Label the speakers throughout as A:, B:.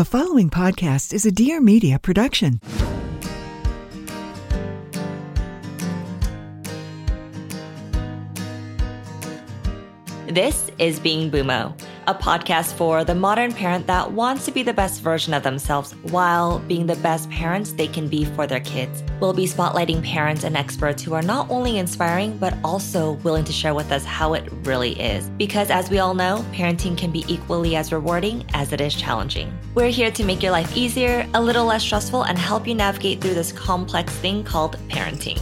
A: The following podcast is a Dear Media production.
B: This is Being Bumo, a podcast for the modern parent that wants to be the best version of themselves while being the best parents they can be for their kids. We'll be spotlighting parents and experts who are not only inspiring, but also willing to share with us how it really is. Because as we all know, parenting can be equally as rewarding as it is challenging. We're here to make your life easier, a little less stressful, and help you navigate through this complex thing called parenting.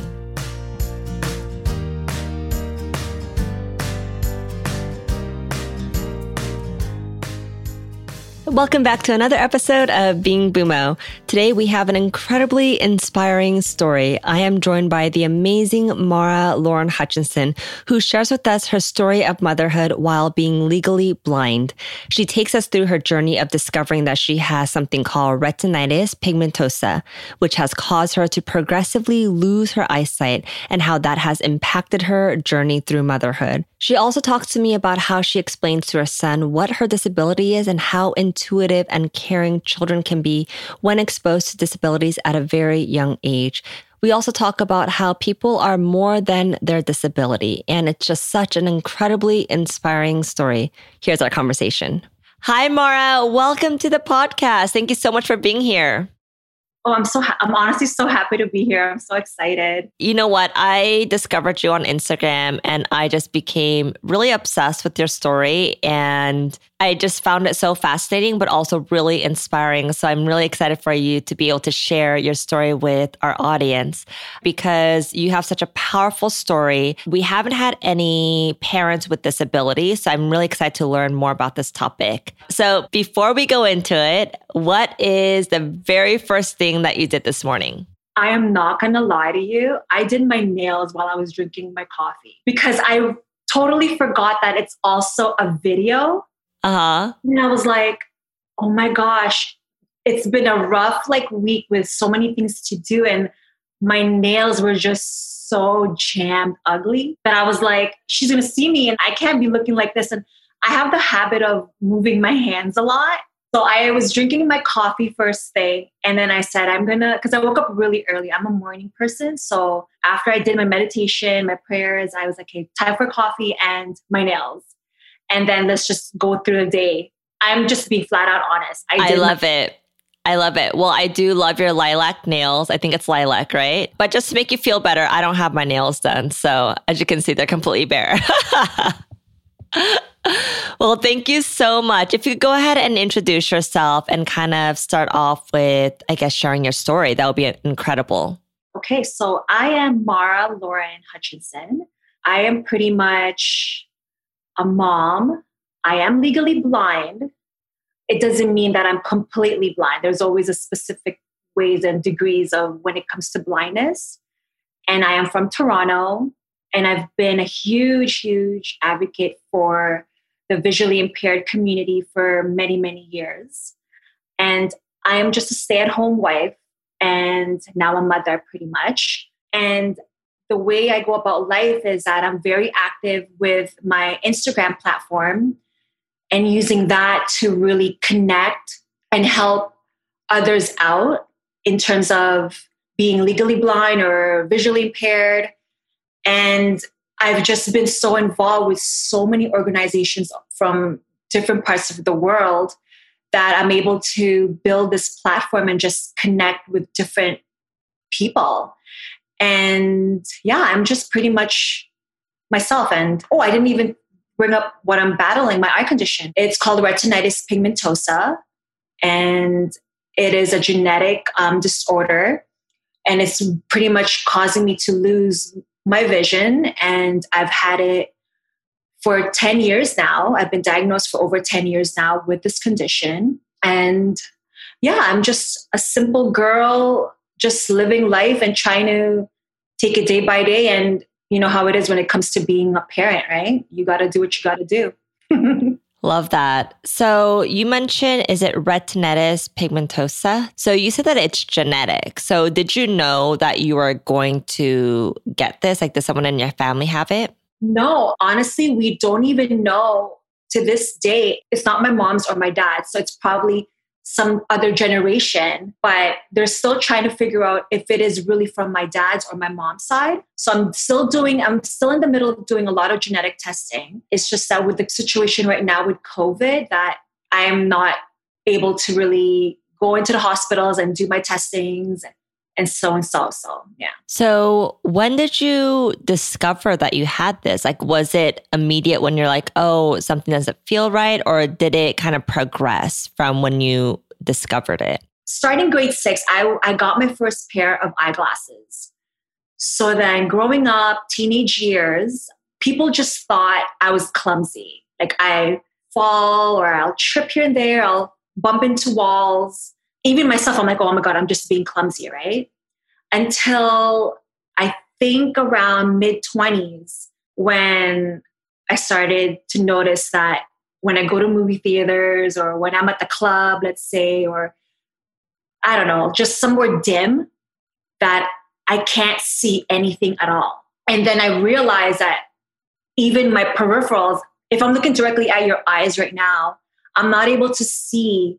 B: Welcome back to another episode of Being Bumo. Today we have an incredibly inspiring story. I am joined by the amazing Mara Lauren Hutchinson, who shares with us her story of motherhood while being legally blind. She takes us through her journey of discovering that she has something called retinitis pigmentosa, which has caused her to progressively lose her eyesight and how that has impacted her journey through motherhood. She also talks to me about how she explains to her son what her disability is and how intuitive and caring children can be when exposed to disabilities at a very young age. We also talk about how people are more than their disability, and it's just such an incredibly inspiring story. Here's our conversation. Hi, Mara. Welcome to the podcast. Thank you so much for being here.
C: Oh, I'm so ha- I'm honestly so happy to be here. I'm so excited.
B: You know what? I discovered you on Instagram and I just became really obsessed with your story and I just found it so fascinating, but also really inspiring. So I'm really excited for you to be able to share your story with our audience because you have such a powerful story. We haven't had any parents with disabilities. So I'm really excited to learn more about this topic. So before we go into it, what is the very first thing that you did this morning?
C: I am not going to lie to you. I did my nails while I was drinking my coffee because I totally forgot that it's also a video
B: uh-huh.
C: And I was like, oh my gosh, it's been a rough like week with so many things to do. And my nails were just so jammed ugly that I was like, she's gonna see me and I can't be looking like this. And I have the habit of moving my hands a lot. So I was drinking my coffee first thing, and then I said, I'm gonna, because I woke up really early. I'm a morning person. So after I did my meditation, my prayers, I was like, okay, time for coffee and my nails and then let's just go through the day. I'm just being flat out honest.
B: I, I love my- it. I love it. Well, I do love your lilac nails. I think it's lilac, right? But just to make you feel better, I don't have my nails done. So as you can see, they're completely bare. well, thank you so much. If you go ahead and introduce yourself and kind of start off with, I guess, sharing your story, that would be incredible.
C: Okay, so I am Mara Lauren Hutchinson. I am pretty much a mom. I am legally blind. It doesn't mean that I'm completely blind. There's always a specific ways and degrees of when it comes to blindness. And I am from Toronto, and I've been a huge, huge advocate for the visually impaired community for many, many years. And I am just a stay at home wife and now a mother, pretty much. And the way I go about life is that I'm very active with my Instagram platform and using that to really connect and help others out in terms of being legally blind or visually impaired. And I've just been so involved with so many organizations from different parts of the world that I'm able to build this platform and just connect with different people. And yeah, I'm just pretty much myself. And oh, I didn't even bring up what I'm battling my eye condition. It's called retinitis pigmentosa, and it is a genetic um, disorder. And it's pretty much causing me to lose my vision. And I've had it for 10 years now. I've been diagnosed for over 10 years now with this condition. And yeah, I'm just a simple girl just living life and trying to take it day by day and you know how it is when it comes to being a parent right you got to do what you got to do
B: Love that. So you mentioned, is it retinitis pigmentosa? So you said that it's genetic. So did you know that you were going to get this? Like, does someone in your family have it?
C: No, honestly, we don't even know to this day. It's not my mom's or my dad's. So it's probably some other generation, but they're still trying to figure out if it is really from my dad's or my mom's side. So I'm still doing, I'm still in the middle of doing a lot of genetic testing. It's just that with the situation right now with COVID, that I am not able to really go into the hospitals and do my testings and so and so. So, yeah.
B: So, when did you discover that you had this? Like, was it immediate when you're like, oh, something doesn't feel right? Or did it kind of progress from when you discovered it?
C: Starting grade six, I, I got my first pair of eyeglasses. So then, growing up, teenage years, people just thought I was clumsy. Like, I fall or I'll trip here and there, I'll bump into walls even myself, I'm like, oh my God, I'm just being clumsy, right? Until I think around mid 20s when I started to notice that when I go to movie theaters or when I'm at the club, let's say, or I don't know, just somewhere dim, that I can't see anything at all. And then I realized that even my peripherals, if I'm looking directly at your eyes right now, I'm not able to see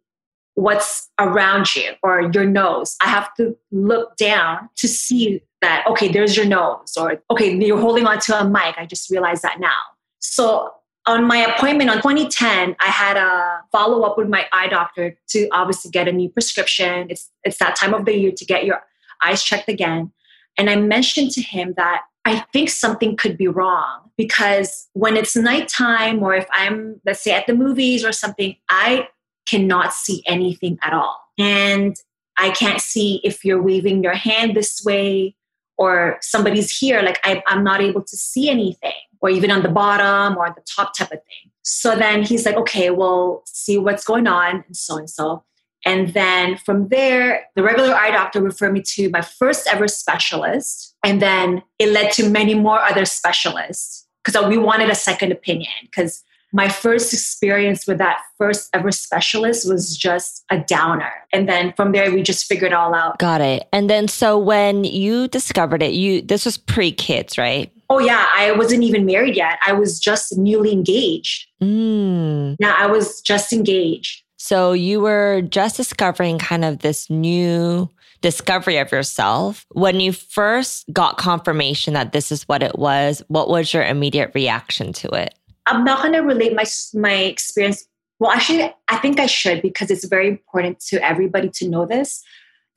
C: what's around you or your nose. I have to look down to see that, okay, there's your nose, or okay, you're holding onto a mic. I just realized that now. So on my appointment on 2010, I had a follow up with my eye doctor to obviously get a new prescription. It's it's that time of the year to get your eyes checked again. And I mentioned to him that I think something could be wrong because when it's nighttime or if I'm, let's say, at the movies or something, I cannot see anything at all. And I can't see if you're waving your hand this way or somebody's here. Like I, I'm not able to see anything, or even on the bottom or the top type of thing. So then he's like, okay, we'll see what's going on, and so and so. And then from there, the regular eye doctor referred me to my first ever specialist. And then it led to many more other specialists because we wanted a second opinion because my first experience with that first ever specialist was just a downer. And then from there, we just figured it all out.
B: Got it. And then, so when you discovered it, you, this was pre kids, right?
C: Oh, yeah. I wasn't even married yet. I was just newly engaged.
B: Mm.
C: Now I was just engaged.
B: So you were just discovering kind of this new discovery of yourself. When you first got confirmation that this is what it was, what was your immediate reaction to it?
C: I'm not going to relate my my experience. Well, actually, I think I should because it's very important to everybody to know this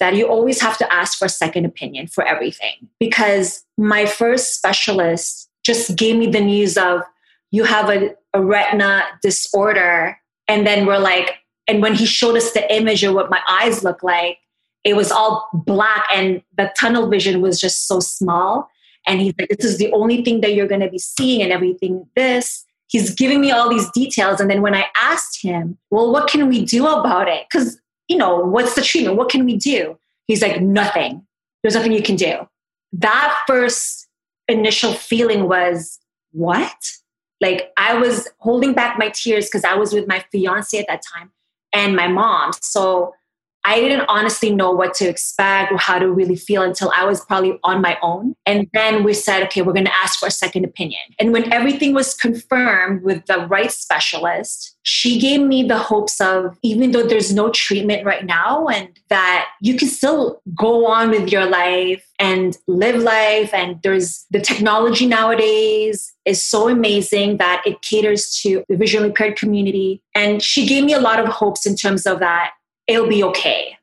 C: that you always have to ask for a second opinion for everything. Because my first specialist just gave me the news of you have a, a retina disorder, and then we're like, and when he showed us the image of what my eyes look like, it was all black, and the tunnel vision was just so small. And he's like, this is the only thing that you're going to be seeing, and everything this he's giving me all these details. And then when I asked him, well, what can we do about it? Because, you know, what's the treatment? What can we do? He's like, nothing. There's nothing you can do. That first initial feeling was, what? Like I was holding back my tears because I was with my fiance at that time and my mom. So I didn't honestly know what to expect or how to really feel until I was probably on my own. And then we said, okay, we're going to ask for a second opinion. And when everything was confirmed with the right specialist, she gave me the hopes of even though there's no treatment right now and that you can still go on with your life and live life and there's the technology nowadays is so amazing that it caters to the visually impaired community and she gave me a lot of hopes in terms of that it'll be okay.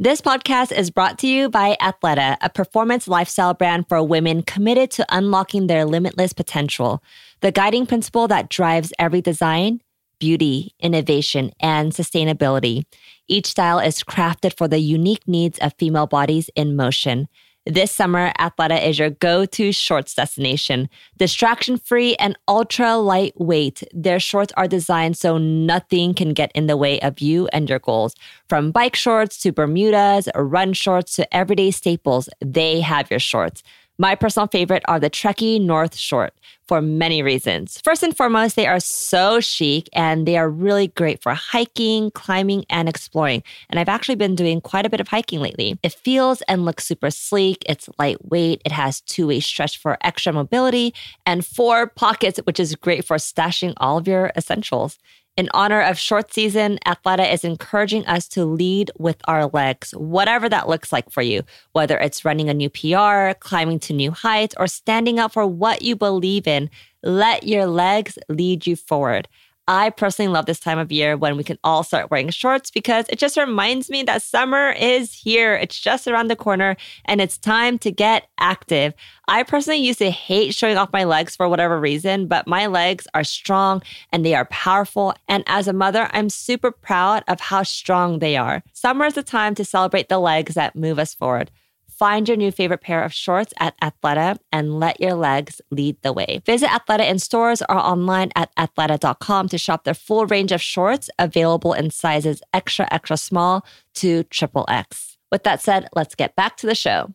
B: This podcast is brought to you by Athleta, a performance lifestyle brand for women committed to unlocking their limitless potential. The guiding principle that drives every design beauty, innovation, and sustainability. Each style is crafted for the unique needs of female bodies in motion. This summer, Athleta is your go to shorts destination. Distraction free and ultra lightweight, their shorts are designed so nothing can get in the way of you and your goals. From bike shorts to Bermudas, run shorts to everyday staples, they have your shorts. My personal favorite are the Trekkie North Short for many reasons. First and foremost, they are so chic and they are really great for hiking, climbing, and exploring. And I've actually been doing quite a bit of hiking lately. It feels and looks super sleek. It's lightweight. It has two way stretch for extra mobility and four pockets, which is great for stashing all of your essentials. In honor of short season, Athleta is encouraging us to lead with our legs, whatever that looks like for you, whether it's running a new PR, climbing to new heights, or standing up for what you believe in. Let your legs lead you forward. I personally love this time of year when we can all start wearing shorts because it just reminds me that summer is here. It's just around the corner and it's time to get active. I personally used to hate showing off my legs for whatever reason, but my legs are strong and they are powerful. And as a mother, I'm super proud of how strong they are. Summer is the time to celebrate the legs that move us forward. Find your new favorite pair of shorts at Athleta and let your legs lead the way. Visit Athleta in stores or online at athleta.com to shop their full range of shorts available in sizes extra, extra small to triple X. With that said, let's get back to the show.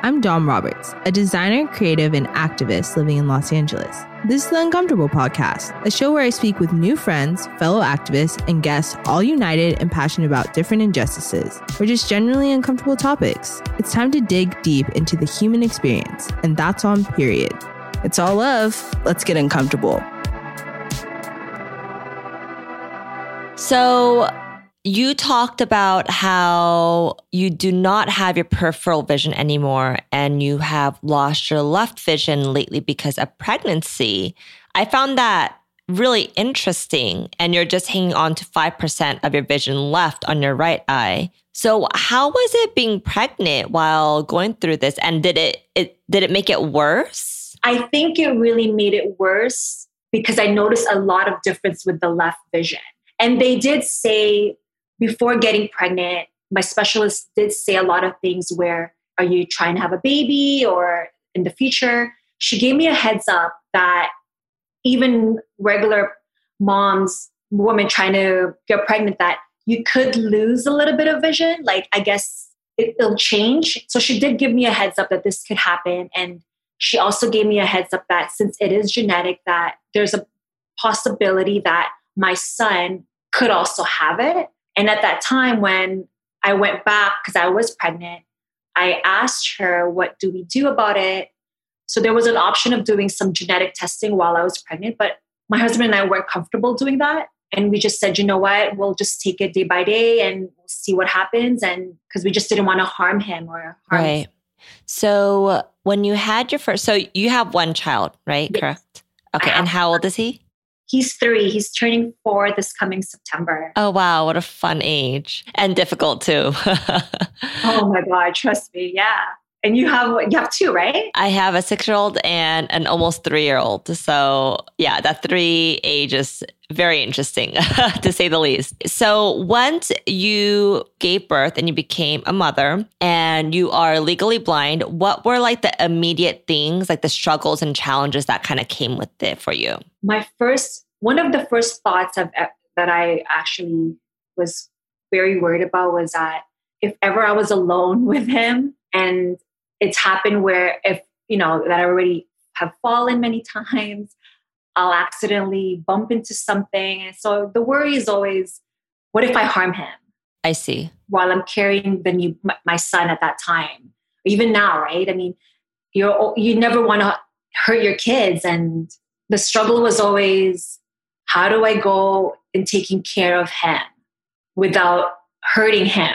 D: I'm Dom Roberts, a designer, creative, and activist living in Los Angeles. This is the Uncomfortable Podcast, a show where I speak with new friends, fellow activists, and guests, all united and passionate about different injustices or just generally uncomfortable topics. It's time to dig deep into the human experience, and that's on period. It's all love. Let's get uncomfortable.
B: So, you talked about how you do not have your peripheral vision anymore and you have lost your left vision lately because of pregnancy. I found that really interesting. And you're just hanging on to 5% of your vision left on your right eye. So how was it being pregnant while going through this? And did it, it did it make it worse?
C: I think it really made it worse because I noticed a lot of difference with the left vision. And they did say before getting pregnant, my specialist did say a lot of things where are you trying to have a baby or in the future? She gave me a heads up that even regular moms, women trying to get pregnant, that you could lose a little bit of vision. Like, I guess it, will change. So she did give me a heads up that this could happen. And she also gave me a heads up that since it is genetic, that there's a possibility that my son could also have it. And at that time, when I went back because I was pregnant, I asked her, What do we do about it? So there was an option of doing some genetic testing while I was pregnant, but my husband and I weren't comfortable doing that. And we just said, you know what, we'll just take it day by day and we'll see what happens. And because we just didn't want to harm him or harm
B: Right. Him. So when you had your first, so you have one child, right? Yes. Correct. Okay. And how old is he?
C: He's three. He's turning four this coming September.
B: Oh, wow. What a fun age and difficult too.
C: oh, my God. Trust me. Yeah. And you have you have two, right?
B: I have a six year old and an almost three year old. So yeah, that three age is very interesting to say the least. So once you gave birth and you became a mother and you are legally blind, what were like the immediate things, like the struggles and challenges that kind of came with it for you?
C: My first one of the first thoughts of uh, that I actually was very worried about was that if ever I was alone with him and it's happened where if you know that I already have fallen many times, I'll accidentally bump into something. And so the worry is always, what if I harm him?
B: I see.
C: While I'm carrying the new my son at that time, even now, right? I mean, you're you never want to hurt your kids, and the struggle was always, how do I go in taking care of him without hurting him?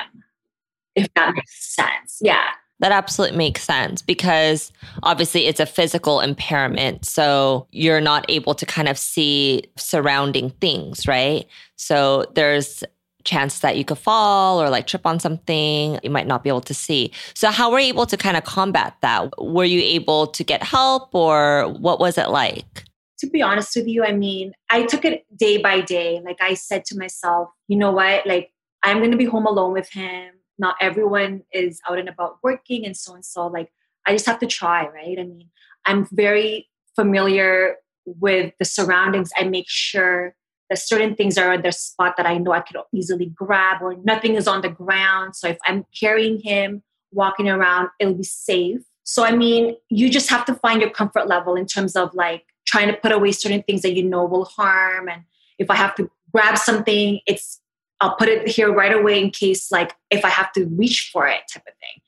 C: If that makes sense, yeah.
B: That absolutely makes sense because obviously it's a physical impairment. So you're not able to kind of see surrounding things, right? So there's chance that you could fall or like trip on something you might not be able to see. So how were you able to kind of combat that? Were you able to get help or what was it like?
C: To be honest with you i mean i took it day by day. Like i said to myself you know what? Like i'm going to be home alone with him not everyone is out and about working and so and so like i just have to try right? I mean i'm very familiar with the surroundings. I make sure that certain things are in their spot that i know i could easily grab or nothing is on the ground. So if i'm carrying him walking around it'll be safe. So i mean you just have to find your comfort level in terms of like trying to put away certain things that you know will harm. And if i have to grab something it's I'll put it here right away in case, like, if I have to reach for it, type of thing.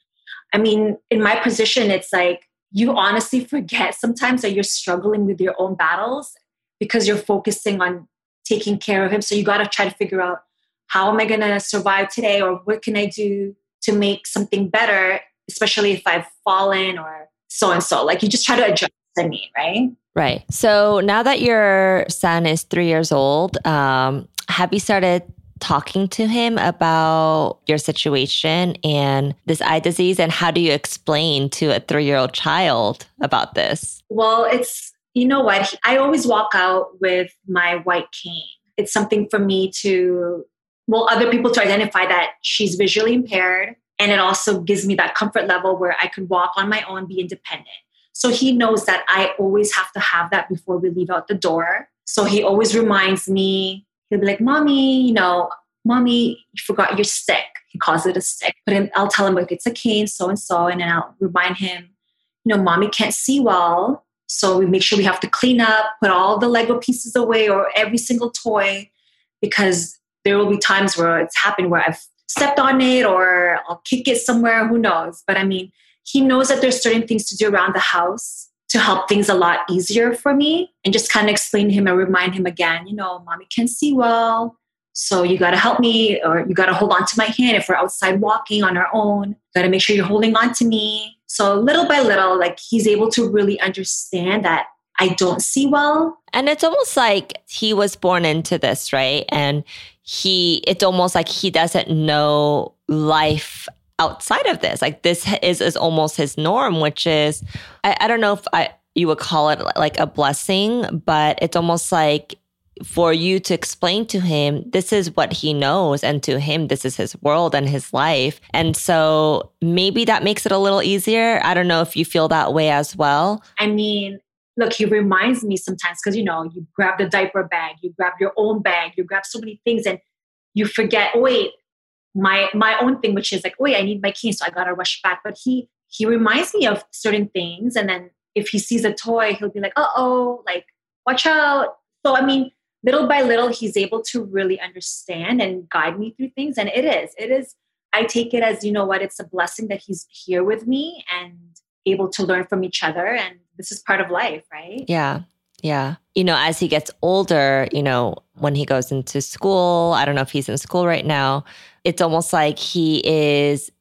C: I mean, in my position, it's like you honestly forget sometimes that you're struggling with your own battles because you're focusing on taking care of him. So you got to try to figure out how am I going to survive today or what can I do to make something better, especially if I've fallen or so and so. Like you just try to adjust to mean, right?
B: Right. So now that your son is three years old, um, have you started talking to him about your situation and this eye disease? And how do you explain to a three year old child about this?
C: Well, it's, you know what? I always walk out with my white cane. It's something for me to, well, other people to identify that she's visually impaired. And it also gives me that comfort level where I can walk on my own, be independent. So he knows that I always have to have that before we leave out the door. So he always reminds me he'll be like, Mommy, you know, Mommy, you forgot your stick. He calls it a stick. But I'll tell him, like, it's a cane, so and so. And then I'll remind him, you know, Mommy can't see well. So we make sure we have to clean up, put all the Lego pieces away or every single toy because there will be times where it's happened where I've stepped on it or I'll kick it somewhere, who knows. But I mean, he knows that there's certain things to do around the house to help things a lot easier for me and just kind of explain to him and remind him again, you know, mommy can see well. So you got to help me or you got to hold on to my hand if we're outside walking on our own. Got to make sure you're holding on to me. So little by little, like he's able to really understand that I don't see well.
B: And it's almost like he was born into this, right? And he, it's almost like he doesn't know life outside of this. Like this is is almost his norm, which is I, I don't know if I you would call it like a blessing, but it's almost like for you to explain to him this is what he knows and to him this is his world and his life and so maybe that makes it a little easier i don't know if you feel that way as well
C: i mean look he reminds me sometimes because you know you grab the diaper bag you grab your own bag you grab so many things and you forget wait my my own thing, which is like, wait, I need my keys, so I gotta rush back. But he he reminds me of certain things, and then if he sees a toy, he'll be like, uh oh, like watch out. So I mean, little by little, he's able to really understand and guide me through things, and it is it is. I take it as you know what it's a blessing that he's here with me and able to learn from each other, and this is part of life, right?
B: Yeah. Yeah. You know, as he gets older, you know, when he goes into school, I don't know if he's in school right now, it's almost like he is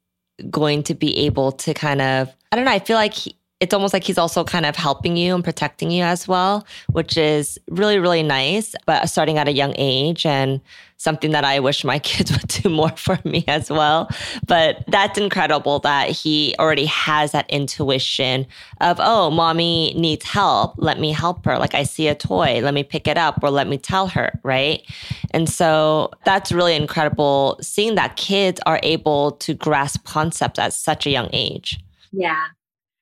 B: going to be able to kind of, I don't know, I feel like he, it's almost like he's also kind of helping you and protecting you as well, which is really, really nice. But starting at a young age and something that I wish my kids would do more for me as well. But that's incredible that he already has that intuition of, oh, mommy needs help. Let me help her. Like I see a toy, let me pick it up or let me tell her. Right. And so that's really incredible seeing that kids are able to grasp concepts at such a young age.
C: Yeah.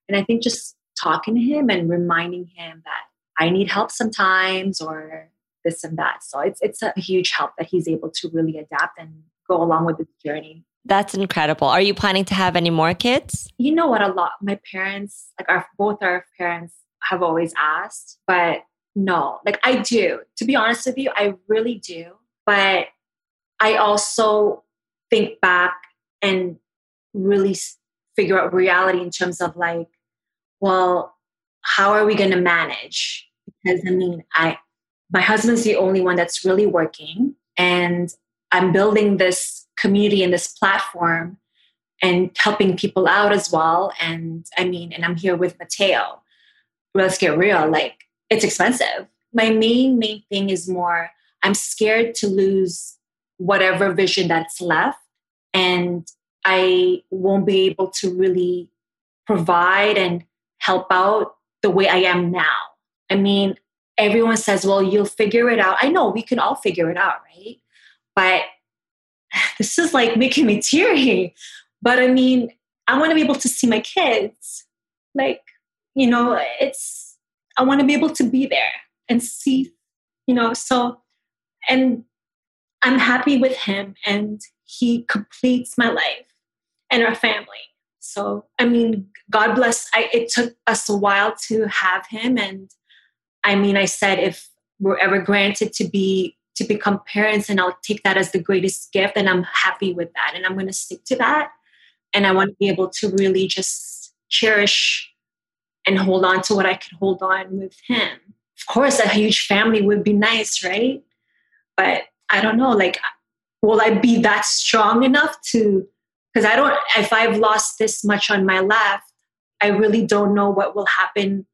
C: And I think just talking to him and reminding him that I need help sometimes or this and that. So it's it's a huge help that he's able to really adapt and go along with his journey.
B: That's incredible. Are you planning to have any more kids?
C: You know what? A lot. My parents, like our both our parents, have always asked, but no. Like I do. To be honest with you, I really do. But I also think back and really figure out reality in terms of like well, how are we going to manage? Because I mean, I my husband's the only one that's really working, and I'm building this community and this platform and helping people out as well. And I mean, and I'm here with Mateo. Let's get real, like it's expensive. My main main thing is more I'm scared to lose whatever vision that's left and I won't be able to really provide and help out the way I am now. I mean, everyone says, well, you'll figure it out. I know we can all figure it out, right? But this is like making me teary. But I mean, I want to be able to see my kids. Like, you know, it's, I want to be able to be there and see, you know, so, and I'm happy with him and he completes my life and our family. So, I mean, God bless. I, it took us a while to have him. And I mean, I said, if we're ever granted to be, to become parents, and I'll take that as the greatest gift, and I'm happy with that. And I'm going to stick to that. And I want to be able to really just cherish and hold on to what I can hold on with him of course, a huge family would be nice, right? But I don't know, like, will I be that strong enough to? Because I don't, if I've lost this much on my left, I really don't know what will happen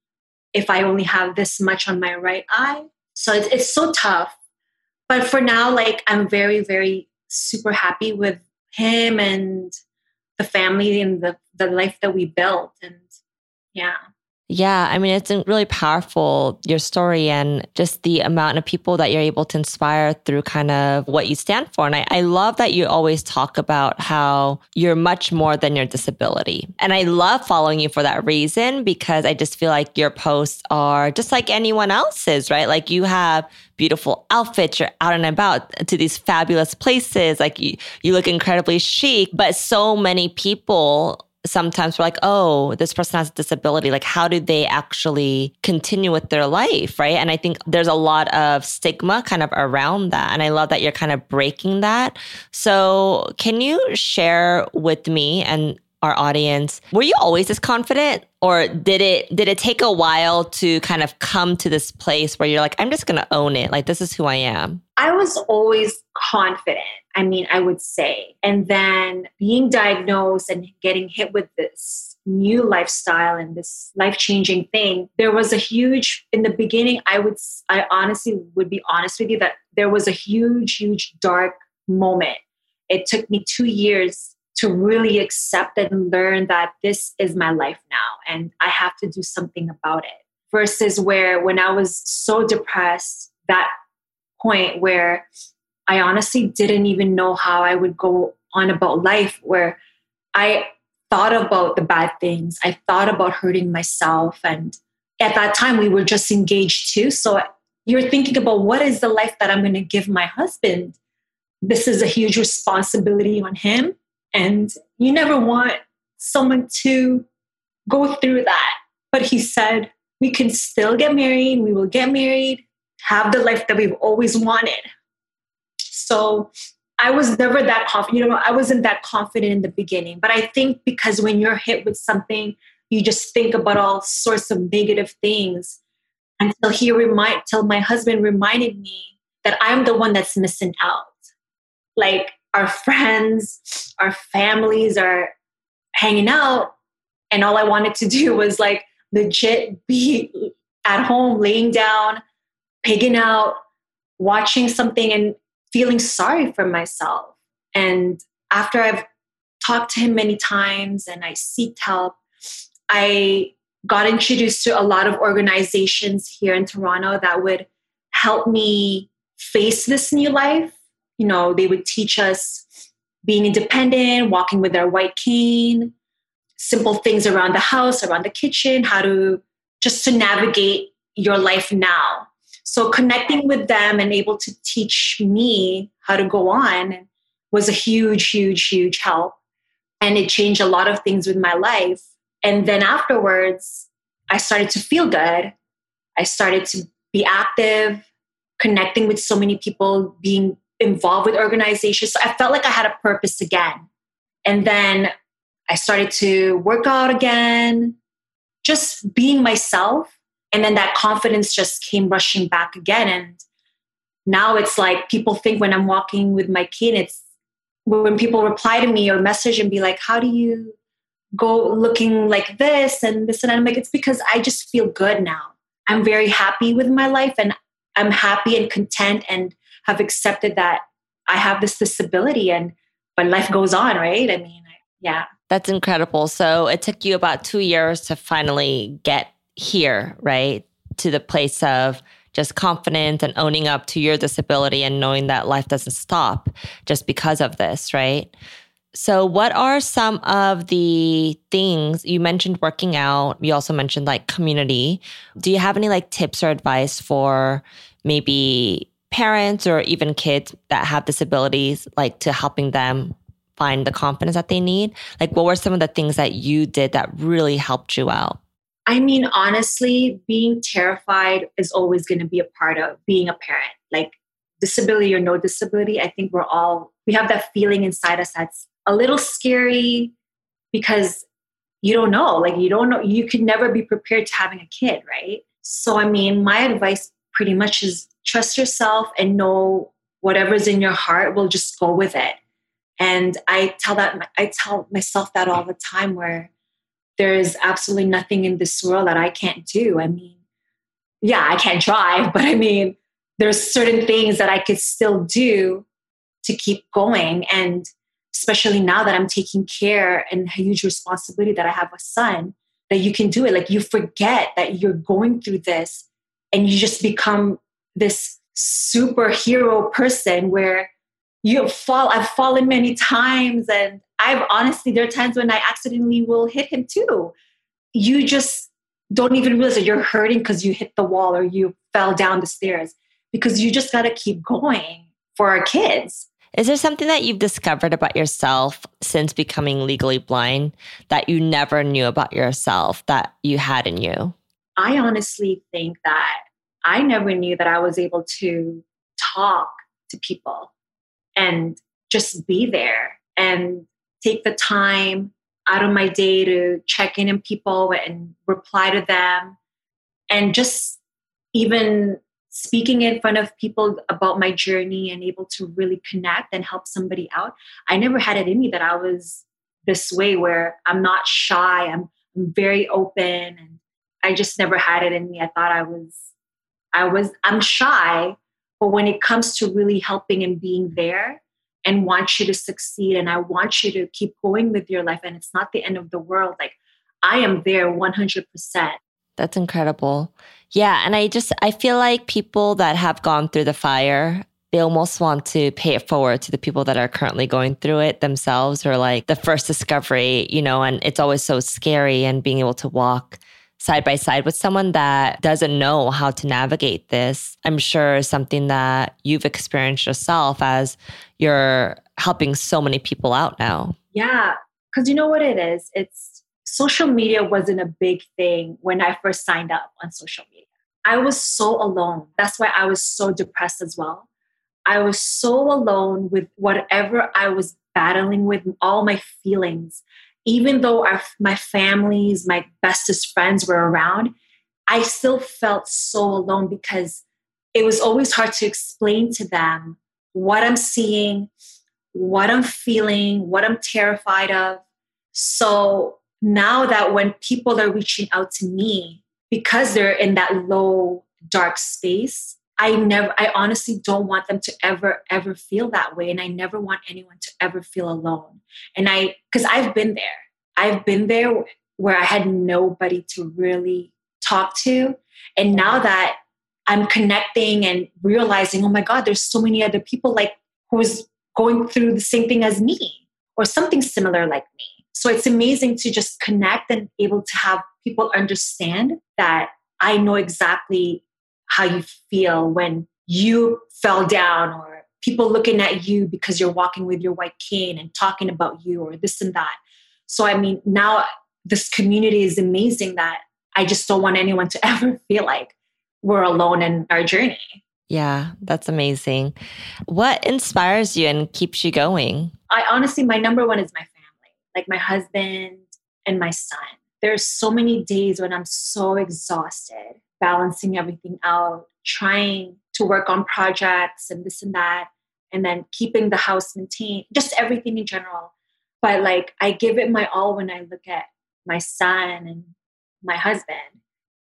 C: if I only have this much on my right eye. So it's, it's so tough. But for now, like, I'm very, very super happy with him and the family and the, the life that we built. And yeah.
B: Yeah, I mean, it's uh, really powerful, your story and just the amount of people that you're able to inspire through kind of what you stand for. And I, I, love that you always talk about how you're much more than your disability. And I love following you for that reason because I just feel like your posts are just like anyone else's, right? Like you have beautiful outfits, you're out and about to these fabulous places, like you, you look incredibly chic, but so many people sometimes we're like, oh, this person has a disability. Like, how do they actually continue with their life? Right. And I think there's a lot of stigma kind of around that. And I love that you're kind of breaking that. So, can you share with me and our audience were you always this confident or did it did it take a while to kind of come to this place where you're like i'm just going to own it like this is who i am
C: i was always confident i mean i would say and then being diagnosed and getting hit with this new lifestyle and this life-changing thing there was a huge in the beginning i would i honestly would be honest with you that there was a huge huge dark moment it took me two years to really accept and learn that this is my life now and I have to do something about it. Versus where when I was so depressed, that point where I honestly didn't even know how I would go on about life, where I thought about the bad things, I thought about hurting myself. And at that time, we were just engaged too. So you're thinking about what is the life that I'm going to give my husband? This is a huge responsibility on him. And you never want someone to go through that. But he said, we can still get married, we will get married, have the life that we've always wanted. So I was never that confident. You know, I wasn't that confident in the beginning. But I think because when you're hit with something, you just think about all sorts of negative things until he remind till my husband reminded me that I'm the one that's missing out. Like our friends, our families are hanging out. And all I wanted to do was like legit be at home, laying down, pigging out, watching something and feeling sorry for myself. And after I've talked to him many times and I seeked help, I got introduced to a lot of organizations here in Toronto that would help me face this new life you know, they would teach us being independent, walking with our white cane, simple things around the house, around the kitchen, how to just to navigate your life now. So connecting with them and able to teach me how to go on was a huge, huge, huge help. And it changed a lot of things with my life. And then afterwards, I started to feel good. I started to be active, connecting with so many people, being involved with organizations. So I felt like I had a purpose again. And then I started to work out again, just being myself. And then that confidence just came rushing back again. And now it's like people think when I'm walking with my kid, it's when people reply to me or message and be like, How do you go looking like this and this and that? I'm like, It's because I just feel good now. I'm very happy with my life and I'm happy and content and have accepted that I have this disability and but life goes on, right? I mean, yeah.
B: That's incredible. So it took you about 2 years to finally get here, right? To the place of just confidence and owning up to your disability and knowing that life doesn't stop just because of this, right? So, what are some of the things you mentioned working out? You also mentioned like community. Do you have any like tips or advice for maybe parents or even kids that have disabilities, like to helping them find the confidence that they need? Like, what were some of the things that you did that really helped you out?
C: I mean, honestly, being terrified is always going to be a part of being a parent. Like, disability or no disability, I think we're all, we have that feeling inside us that's a little scary because you don't know. Like, you don't know, you could never be prepared to having a kid, right? So, I mean, my advice pretty much is trust yourself and know whatever's in your heart will just go with it. And I tell that I tell myself that all the time where there is absolutely nothing in this world that I can't do. I mean, yeah, I can't drive, but I mean, there's certain things that I could still do to keep going. And especially now that I'm taking care and huge responsibility that I have a son, that you can do it. Like you forget that you're going through this and you just become this superhero person where you fall i've fallen many times and i've honestly there are times when i accidentally will hit him too you just don't even realize that you're hurting because you hit the wall or you fell down the stairs because you just got to keep going for our kids
B: is there something that you've discovered about yourself since becoming legally blind that you never knew about yourself that you had in you?
C: I honestly think that I never knew that I was able to talk to people and just be there and take the time out of my day to check in on people and reply to them. And just even speaking in front of people about my journey and able to really connect and help somebody out. I never had it in me that i was this way where i'm not shy. I'm, I'm very open and i just never had it in me. I thought i was i was i'm shy but when it comes to really helping and being there and want you to succeed and I want you to keep going with your life and it's not the end of the world. Like I am there 100%.
B: That's incredible. Yeah. And I just, I feel like people that have gone through the fire, they almost want to pay it forward to the people that are currently going through it themselves or like the first discovery, you know, and it's always so scary and being able to walk side by side with someone that doesn't know how to navigate this, I'm sure something that you've experienced yourself as you're helping so many people out now.
C: Yeah. Because you know what it is? It's social media wasn't a big thing when I first signed up on social media. I was so alone. That's why I was so depressed as well. I was so alone with whatever I was battling with, all my feelings even though our, my families, my bestest friends were around, I still felt so alone because it was always hard to explain to them what I'm seeing, what I'm feeling, what I'm terrified of. So now that when people are reaching out to me because they're in that low, dark space, I never, I honestly don't want them to ever, ever feel that way. And I never want anyone to ever feel alone. And I, because I've been there, I've been there where I had nobody to really talk to. And now that I'm connecting and realizing, oh my God, there's so many other people like who's going through the same thing as me or something similar like me. So it's amazing to just connect and able to have people understand that I know exactly how you feel when you fell down or people looking at you because you're walking with your white cane and talking about you or this and that. So, I mean, now this community is amazing that I just don't want anyone to ever feel like we're alone in our journey.
B: Yeah, that's amazing. What inspires you and keeps you going?
C: I honestly, my number one is my family, like my husband and my son. There's so many days when I'm so exhausted balancing everything out, trying to work on projects and this and that, and then keeping the house maintained, just everything in general. But like, I give it my all when I look at my son and my husband.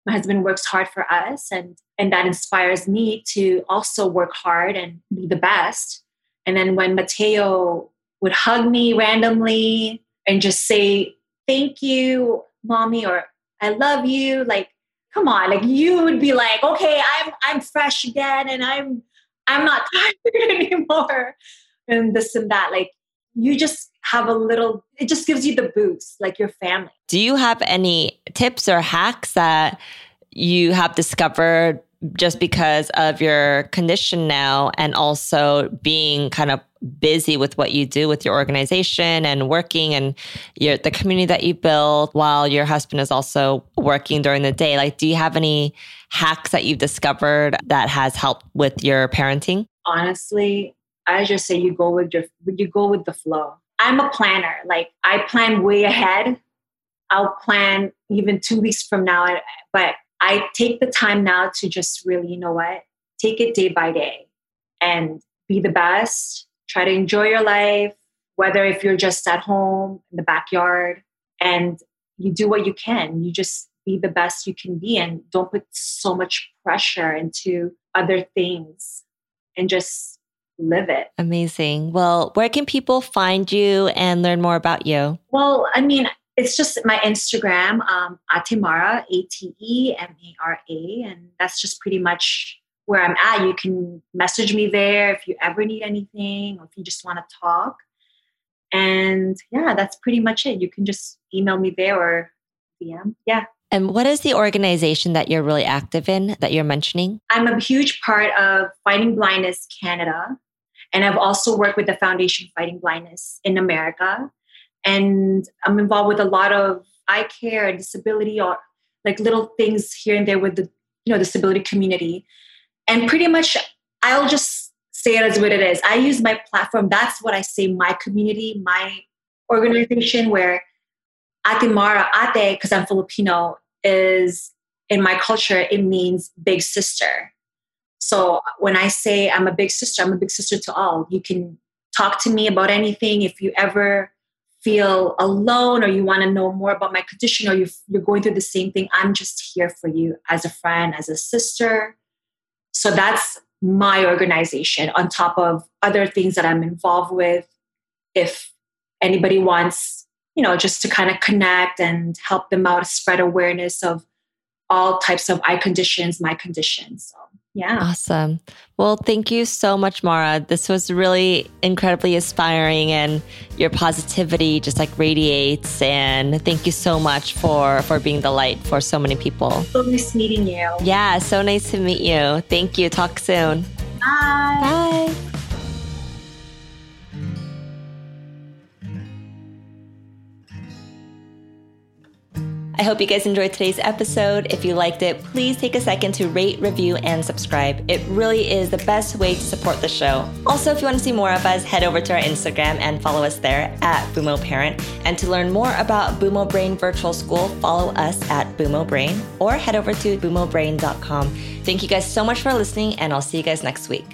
C: My husband works hard for us, and and that inspires me to also work hard and be the best. And then when Mateo would hug me randomly and just say, Thank you, mommy, or I love you, like come on like you would be like okay i'm i'm fresh again and i'm i'm not tired anymore and this and that. Like you just have a little it just gives you the boost like your family.
B: Do you have any tips or hacks that you have discovered just because of your condition now and also being kind of busy with what you do with your organization and working and your the community that you build while your husband is also working during the day. Like do you have any hacks that you've discovered that has helped with your parenting?
C: Honestly i just say you go with your you go with the flow. I'm a planner. Like i plan way ahead. I'll plan even two weeks from now but I take the time now to just really, you know what, take it day by day and be the best. Try to enjoy your life, whether if you're just at home in the backyard and you do what you can. You just be the best you can be and don't put so much pressure into other things and just live it.
B: Amazing. Well, where can people find you and learn more about you?
C: Well, I mean, it's just my Instagram, um, Atemara, A T E M A R A, and that's just pretty much where I'm at. You can message me there if you ever need anything or if you just want to talk. And yeah, that's pretty much it. You can just email me there or DM. Yeah.
B: And what is the organization that you're really active in that you're mentioning?
C: I'm a huge part of Fighting Blindness Canada. And I've also worked with the Foundation Fighting Blindness in America and i'm involved with a lot of eye care and disability or like little things here and there with the you know disability community and pretty much i'll just say it as what it is. I use my platform. That's what i say my community my organization where ate mara ate because i'm filipino is in my culture it means big sister. So when i say i'm a big sister i'm a big sister to all. You can talk to me about anything. If you ever feel alone or you want to know more about my condition or you, you're going through the same thing, I'm just here for you as a friend, as a sister. So that's my organization on top of other things that I'm involved with. If anybody wants, you know, just to kind of connect and help them out, spread awareness of all types of eye conditions, my conditions. So yeah.
B: Awesome. Well, thank you so much, Mara. This was really incredibly inspiring and your positivity just like radiates. And thank you so much for for being the light for so many people.
C: So nice meeting you.
B: Yeah, so nice to meet you. Thank you. Talk soon.
C: Bye.
B: Bye. I hope you guys enjoyed today's episode. If you liked it, please take a second to rate, review, and subscribe. It really is the best way to support the show. Also, if you want to see more of us, head over to our Instagram and follow us there at Bumo Parent. And to learn more about Bumo Brain Virtual School, follow us at Bumo Brain or head over to bumobrain.com. Thank you guys so much for listening, and I'll see you guys next week.